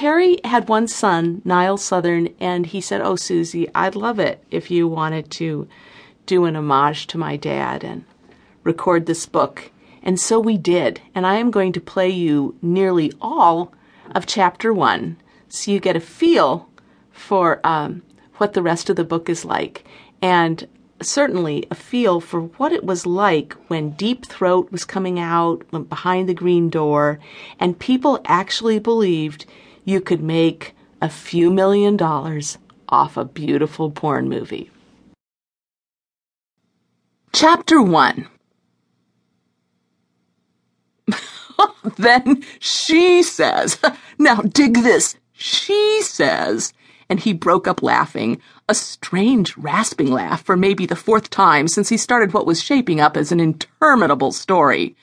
Terry had one son, Nile Southern, and he said, Oh, Susie, I'd love it if you wanted to do an homage to my dad and record this book. And so we did. And I am going to play you nearly all of chapter one so you get a feel for um, what the rest of the book is like. And certainly a feel for what it was like when Deep Throat was coming out behind the green door and people actually believed you could make a few million dollars off a beautiful porn movie. Chapter 1 Then she says, Now dig this. She says, and he broke up laughing, a strange, rasping laugh for maybe the fourth time since he started what was shaping up as an interminable story.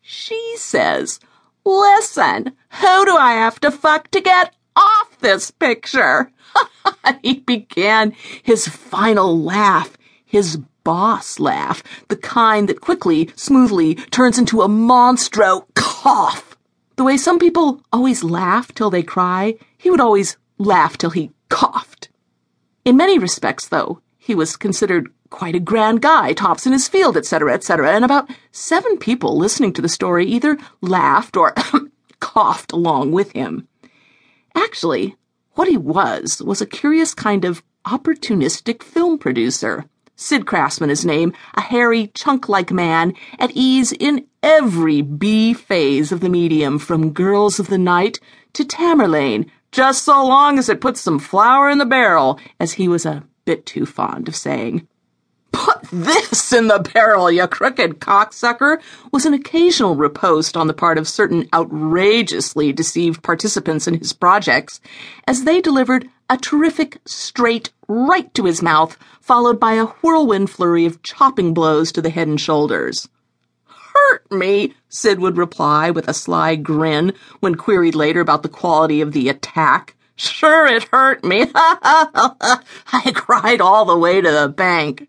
She says, Listen, who do I have to fuck to get off this picture? he began his final laugh, his boss laugh, the kind that quickly, smoothly turns into a monstro cough. The way some people always laugh till they cry, he would always laugh till he coughed. In many respects, though, he was considered quite a grand guy, tops in his field, etc., etc., and about seven people listening to the story either laughed or coughed along with him. Actually, what he was was a curious kind of opportunistic film producer. Sid Krassman, his name, a hairy, chunk like man, at ease in every B phase of the medium, from Girls of the Night to Tamerlane, just so long as it puts some flour in the barrel, as he was a bit too fond of saying. Put this in the barrel, you crooked cocksucker, was an occasional riposte on the part of certain outrageously deceived participants in his projects, as they delivered a terrific straight right to his mouth, followed by a whirlwind flurry of chopping blows to the head and shoulders hurt me, Sid would reply with a sly grin when queried later about the quality of the attack. Sure, it hurt me. I cried all the way to the bank.